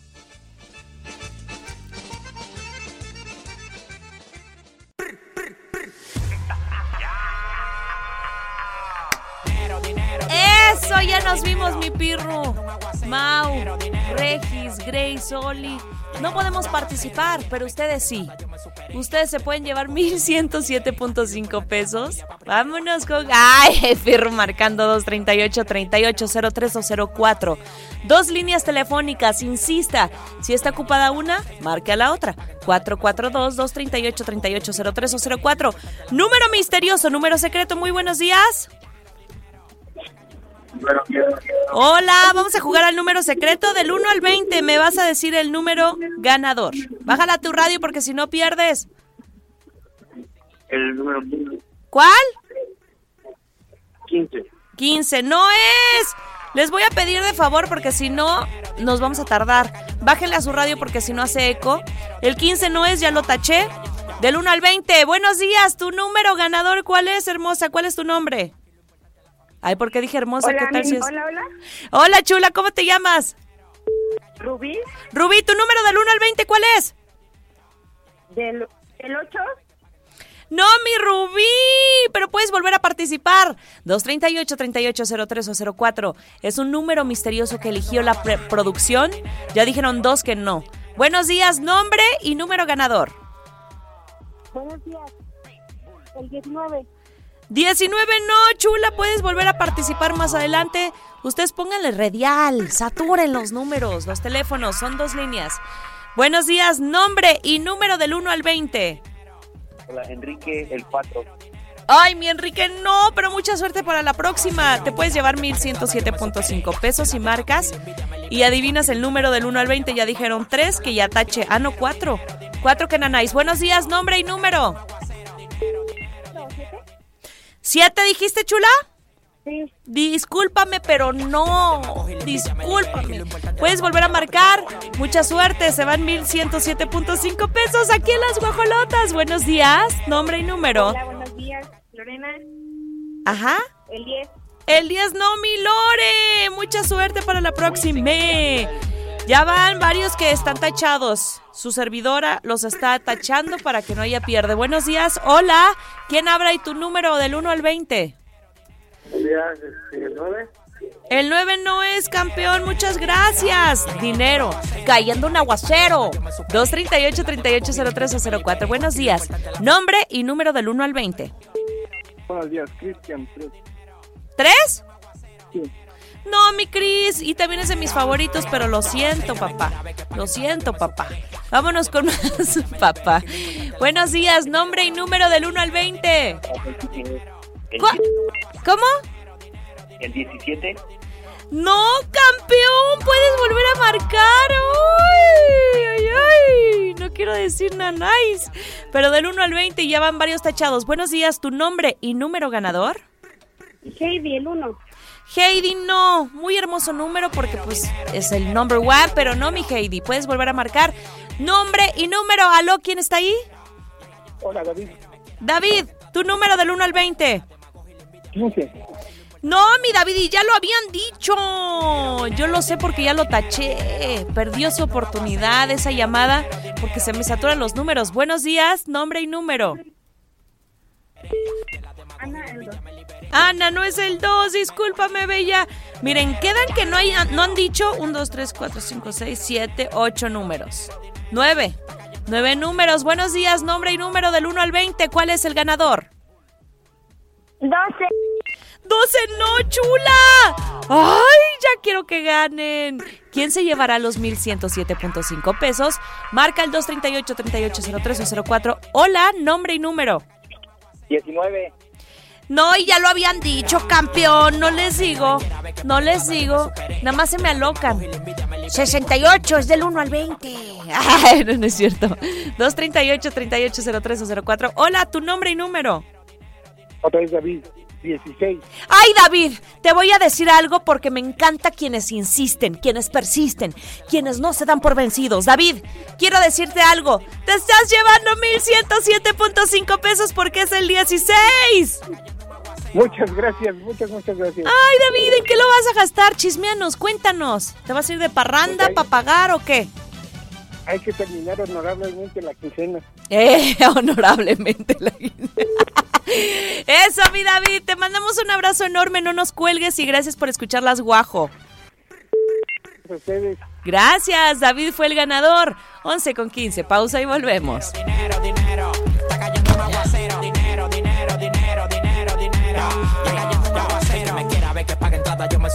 Eso, ya nos vimos, mi pirro. Mau, Regis, Grace, Oli. No podemos participar, pero ustedes sí. Ustedes se pueden llevar 1107.5 pesos. Vámonos con. ¡Ay! <laughs> Pirro marcando 238 38 03 o 04. Dos líneas telefónicas, insista. Si está ocupada una, marque a la otra. 442 238 38 03 o 04. Número misterioso, número secreto. Muy buenos días. Hola, vamos a jugar al número secreto del 1 al 20. Me vas a decir el número ganador. Bájala a tu radio porque si no pierdes. El número ¿Cuál? 15. 15. No es. Les voy a pedir de favor porque si no nos vamos a tardar. Bájenle a su radio porque si no hace eco. El 15 no es, ya lo taché. Del 1 al 20. Buenos días, tu número ganador, ¿cuál es, hermosa? ¿Cuál es tu nombre? Ay, ¿por qué dije hermosa? Hola, ¿Qué tal si es? hola, hola. Hola, chula, ¿cómo te llamas? Rubí, Rubí, ¿tu número del 1 al 20 cuál es? del, del 8. No, mi Rubí, pero puedes volver a participar. 238-3803 o 04. Es un número misterioso que eligió la pre- producción. Ya dijeron dos que no. Buenos días, nombre y número ganador. Buenos días. El 19. 19 no, chula, puedes volver a participar más adelante. Ustedes pónganle radial, saturen los números, los teléfonos, son dos líneas. Buenos días, nombre y número del 1 al 20. Hola, Enrique, el 4. Ay, mi Enrique, no, pero mucha suerte para la próxima. Te puedes llevar 1107.5 pesos y marcas. Y adivinas el número del 1 al 20. Ya dijeron 3, que ya tache. Ah, no, 4. 4 que nanáis. Buenos días, nombre y número. ¿Siete dijiste, chula? Sí. Discúlpame, pero no. Discúlpame. Puedes volver a marcar. Mucha suerte. Se van 1107.5 pesos aquí en las guajolotas. Buenos días. Nombre y número. Hola, buenos días. Lorena, Ajá. el 10. El 10 no, mi Lore. Mucha suerte para la próxima. Ya van varios que están tachados. Su servidora los está tachando para que no haya pierde. Buenos días. Hola. ¿Quién habla y tu número del 1 al 20? Buenos días, este, el 9. El 9 no es campeón, muchas gracias. Dinero, cayendo un aguacero. 238-3803-04. Buenos días. Nombre y número del 1 al 20. Buenos días, Cristian 3. ¿Tres? Sí. No, mi Cris, y también es de mis favoritos, pero lo siento, papá. Lo siento, papá. Vámonos con más, <laughs> papá. Buenos días, nombre y número del 1 al 20. El, ¿Cuál? ¿Cómo? el 17. No, campeón, puedes volver a marcar. Ay. No quiero decir nada nice. Pero del 1 al 20 ya van varios tachados. Buenos días, tu nombre y número ganador. Heidi, el 1. Heidi, no. Muy hermoso número porque pues es el number one, pero no mi Heidi. Puedes volver a marcar nombre y número. Aló, ¿quién está ahí? Hola, David. David, tu número del 1 al 20. 15. No, mi David, y ya lo habían dicho. Yo lo sé porque ya lo taché. Perdió su oportunidad esa llamada porque se me saturan los números. Buenos días, nombre y número. Ana, el 2. Ana, no es el 2, discúlpame, bella. Miren, quedan que no, hay, no han dicho 1, 2, 3, 4, 5, 6, 7, 8 números. 9. 9 números. Buenos días, nombre y número del 1 al 20. ¿Cuál es el ganador? 12. 12 no, chula. Ay, ya quiero que ganen. ¿Quién se llevará los 1107.5 pesos? Marca el 238 3803 o 04. Hola, nombre y número. 19. No, y ya lo habían dicho, campeón. No les digo. No les digo. Nada más se me alocan. 68 es del 1 al 20. <laughs> Ay, no, no es cierto. 238 3803 o 04. Hola, tu nombre y número. Otra vez David. 16. Ay, David, te voy a decir algo porque me encanta quienes insisten, quienes persisten, quienes no se dan por vencidos. David, quiero decirte algo. Te estás llevando 1107.5 pesos porque es el 16. Muchas gracias, muchas, muchas gracias. Ay, David, ¿en qué lo vas a gastar? Chismeanos, cuéntanos. ¿Te vas a ir de parranda para pagar o qué? Hay que terminar honorablemente la quincena. Eh, <laughs> honorablemente la <laughs> Eso, mi David, te mandamos un abrazo enorme, no nos cuelgues y gracias por escucharlas, guajo. Ustedes. Gracias, David fue el ganador. 11 con 15, pausa y volvemos. Que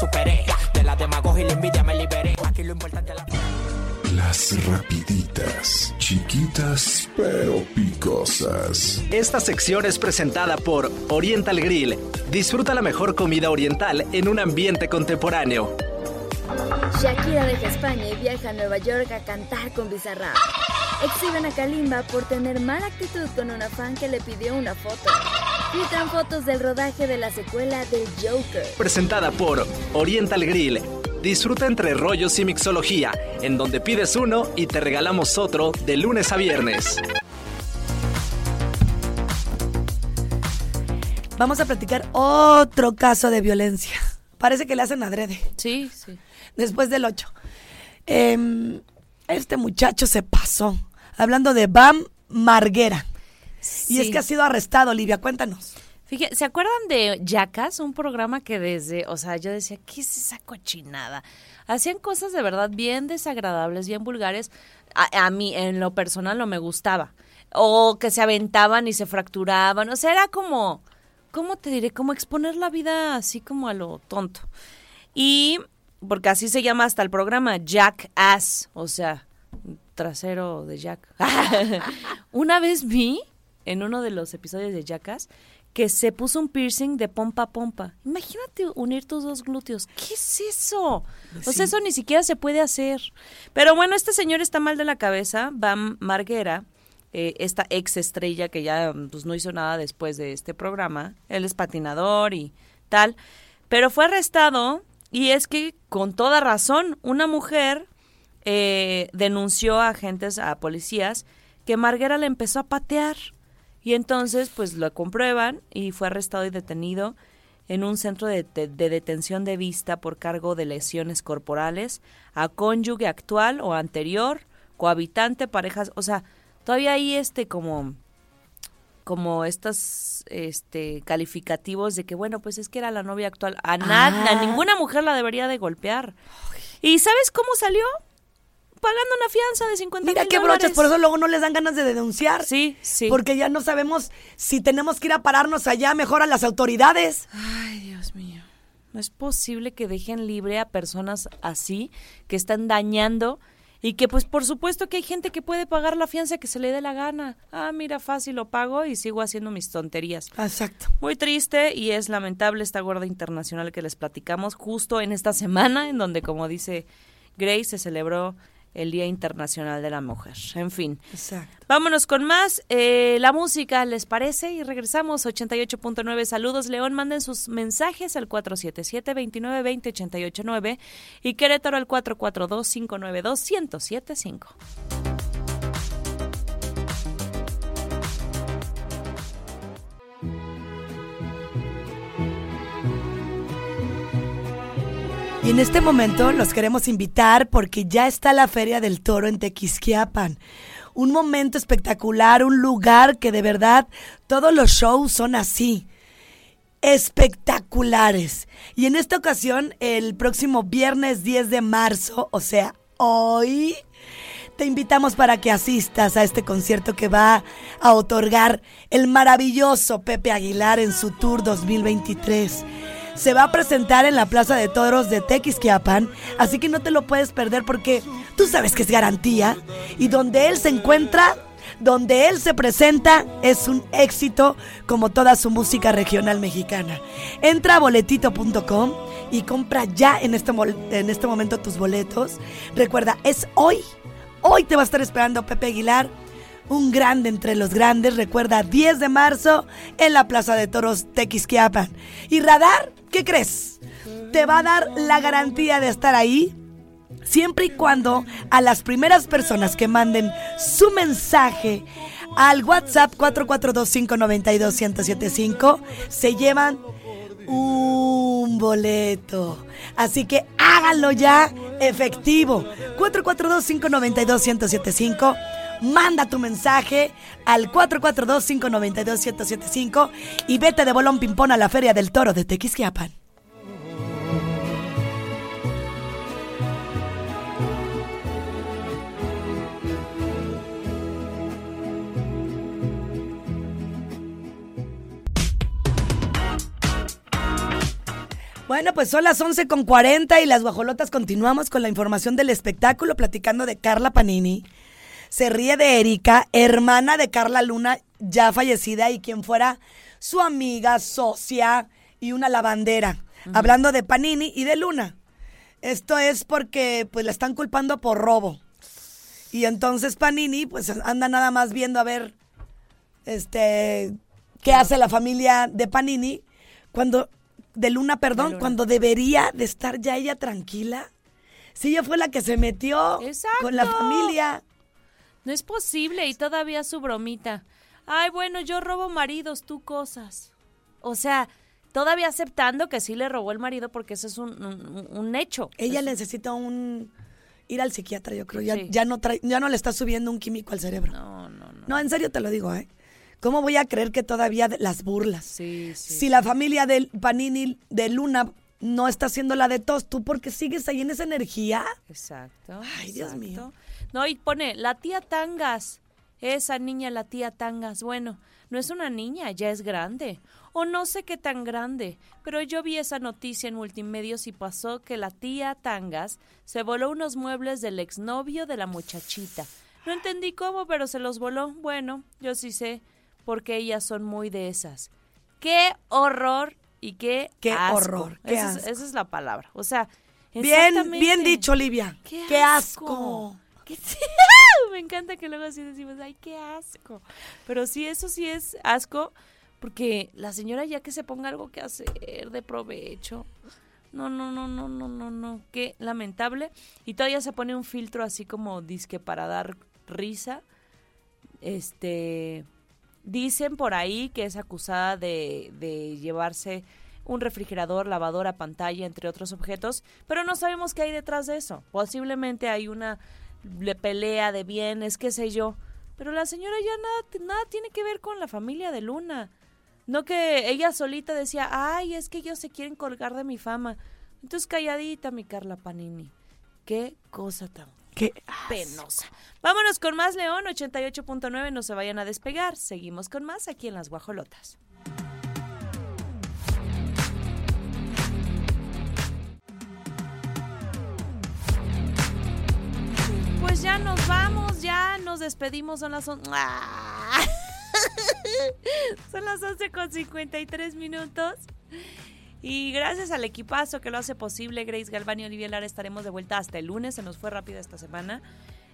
superé. De la demagogia y la envidia me liberé. Aquí lo importante es la. Las rapiditas, chiquitas pero picosas. Esta sección es presentada por Oriental Grill. Disfruta la mejor comida oriental en un ambiente contemporáneo. Shakira deja España y viaja a Nueva York a cantar con Bizarrap. Exhiben a Kalimba por tener mala actitud con una fan que le pidió una foto. Filtran fotos del rodaje de la secuela del Joker. Presentada por Oriental Grill. Disfruta entre rollos y mixología, en donde pides uno y te regalamos otro de lunes a viernes. Vamos a platicar otro caso de violencia. Parece que le hacen adrede. Sí, sí. Después del 8. Em, este muchacho se pasó. Hablando de Bam Marguera. Y es Sí. que ha sido arrestado, Olivia. Cuéntanos. Fíjense, ¿se acuerdan de Yacas? Un programa que desde, o sea, yo decía, ¿qué es esa cochinada? Hacían cosas de verdad bien desagradables, bien vulgares. A, a mí, en lo personal, no me gustaba. O que se aventaban y se fracturaban. O sea, era como, ¿cómo te diré? Como exponer la vida así como a lo tonto. Y, porque así se llama hasta el programa, Jackass. O sea, trasero de Jack. <laughs> Una vez vi en uno de los episodios de Jackass que se puso un piercing de pompa a pompa. Imagínate unir tus dos glúteos. ¿Qué es eso? O sea, eso ni siquiera se puede hacer. Pero bueno, este señor está mal de la cabeza, Bam Marguera, eh, esta ex estrella que ya pues, no hizo nada después de este programa. Él es patinador y tal. Pero fue arrestado y es que con toda razón una mujer eh, denunció a agentes, a policías, que Marguera le empezó a patear. Y entonces, pues lo comprueban y fue arrestado y detenido en un centro de, de- de detención de vista por cargo de lesiones corporales a cónyuge actual o anterior, cohabitante, parejas, o sea, todavía hay este como como estos este calificativos de que bueno, pues es que era la novia actual. A nada, a Ah. ninguna mujer la debería de golpear. ¿Y sabes cómo salió? Pagando una fianza de 50 Mira qué brochas, por eso luego no les dan ganas de denunciar. Sí, sí. Porque ya no sabemos si tenemos que ir a pararnos allá mejor a las autoridades. Ay, Dios mío. No es posible que dejen libre a personas así, que están dañando Y que pues por supuesto que hay gente que puede pagar la fianza que se le dé la gana. Ah, mira, fácil lo pago y sigo haciendo mis tonterías. Exacto. Muy triste y es lamentable esta guarda internacional que les platicamos justo en esta semana en donde, como dice Grace, se celebró el Día Internacional de la Mujer. En fin. Exacto. Vámonos con más. Eh, la música, ¿les parece? Y regresamos. 88.9. Saludos, León. Manden sus mensajes al 477-2920-889 y Querétaro al 442-592-1075. Y en este momento los queremos invitar porque ya está la Feria del Toro en Tequisquiapan. Un momento espectacular, un lugar que de verdad todos los shows son así. Espectaculares. Y en esta ocasión, el próximo viernes 10 de marzo, o sea, hoy, te invitamos para que asistas a este concierto que va a otorgar el maravilloso Pepe Aguilar en su Tour 2023 se va a presentar en la Plaza de Toros de Tequisquiapan, así que no te lo puedes perder porque tú sabes que es garantía y donde él se encuentra, donde él se presenta, es un éxito como toda su música regional mexicana. Entra a boletito.com y compra ya en este, en este momento tus boletos. Recuerda, es hoy. Hoy te va a estar esperando Pepe Aguilar un grande entre los grandes, recuerda, 10 de marzo en la Plaza de Toros Tequisquiapan. Y Radar, ¿qué crees? Te va a dar la garantía de estar ahí siempre y cuando a las primeras personas que manden su mensaje al WhatsApp 442-592-1075 se llevan un boleto. Así que háganlo ya efectivo. 442-592-1075. Manda tu mensaje al 442-592-1075 y vete de bolón pimpón a la Feria del Toro de Tequisquiapan. Bueno, pues son las 11 con 40 y las guajolotas continuamos con la información del espectáculo, platicando de Carla Panini. Se ríe de Erika, hermana de Carla Luna, ya fallecida y quien fuera su amiga, socia y una lavandera. Hablando de Panini y de Luna. Esto es porque pues la están culpando por robo. Y entonces Panini pues anda nada más viendo a ver este qué hace la familia de Panini cuando de Luna, perdón, Luna. cuando debería de estar ya ella tranquila. Si ella fue la que se metió con la familia. No es posible y todavía su bromita. Ay, bueno, yo robo maridos, tú cosas. O sea, todavía aceptando que sí le robó el marido porque eso es un, un- un hecho. Ella Es- necesita un ir al psiquiatra, yo creo. Ya, Sí. ya no trae- ya no le está subiendo un químico al cerebro. No, no, no. No, en serio te lo digo, ¿eh? ¿Cómo voy a creer que todavía las burlas? Sí, sí. si la familia de Panini de Luna no está haciendo la de tos, ¿tú porque sigues ahí en esa energía? Exacto. Ay, Dios mío. No, y pone, la tía Tangas. Esa niña, la tía Tangas. Bueno, no es una niña, ya es grande. O no sé qué tan grande, pero yo vi esa noticia en multimedios y pasó que la tía Tangas se voló unos muebles del exnovio de la muchachita. No entendí cómo, pero se los voló. Bueno, yo sí sé, porque ellas son muy de esas. ¡Qué horror! Y qué, Qué asco. horror, qué esa, es, asco. esa es la palabra. O sea, Bien, bien dicho, Olivia. ¡Qué, ¡Qué asco! asco! ¡Qué- <laughs> Me encanta que luego así decimos, ¡ay, qué asco! Pero sí, eso sí es asco, porque la señora ya que se ponga algo que hacer de provecho. No, no, no, no, no, no, no. Qué lamentable. Y todavía se pone un filtro así como disque para dar risa. Este. Dicen por ahí que es acusada de llevarse un refrigerador, lavadora, pantalla, entre otros objetos, pero no sabemos qué hay detrás de eso. Posiblemente hay una le- pelea de bienes, qué sé yo. Pero la señora ya nada, nada tiene que ver con la familia de Luna. No que ella solita decía, ay, es que ellos se quieren colgar de mi fama. Entonces calladita, mi Carla Panini. Qué cosa tan Qué penosa. Vámonos con más León 88.9, no se vayan a despegar. Seguimos con más aquí en Las Guajolotas. Pues ya nos vamos, ya nos despedimos, son las on-. <laughs> Son las 11 con 53 minutos. Y gracias al equipazo que lo hace posible, Grace Galván y Olivia Lara, estaremos de vuelta hasta el lunes. Se nos fue rápido esta semana.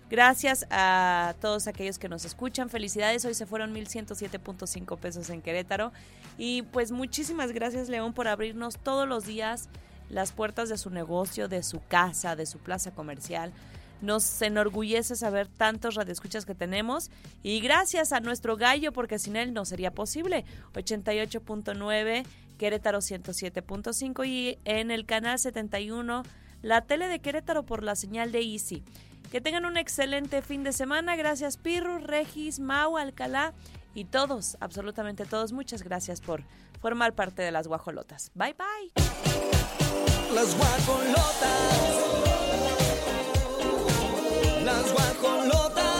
Gracias a todos aquellos que nos escuchan. Felicidades, hoy se fueron 1.107.5 pesos en Querétaro. Y pues muchísimas gracias, León, por abrirnos todos los días las puertas de su negocio, de su casa, de su plaza comercial. Nos enorgullece saber tantos radioescuchas que tenemos. Y gracias a nuestro gallo, porque sin él no sería posible. 88.9, Querétaro 107.5 y en el canal 71, la tele de Querétaro por la señal de Easy. Que tengan un excelente fin de semana. Gracias Pirru, Regis, Mau, Alcalá y todos, absolutamente todos. Muchas gracias por formar parte de las guajolotas. Bye bye. Las guajolotas. Las guajolotas.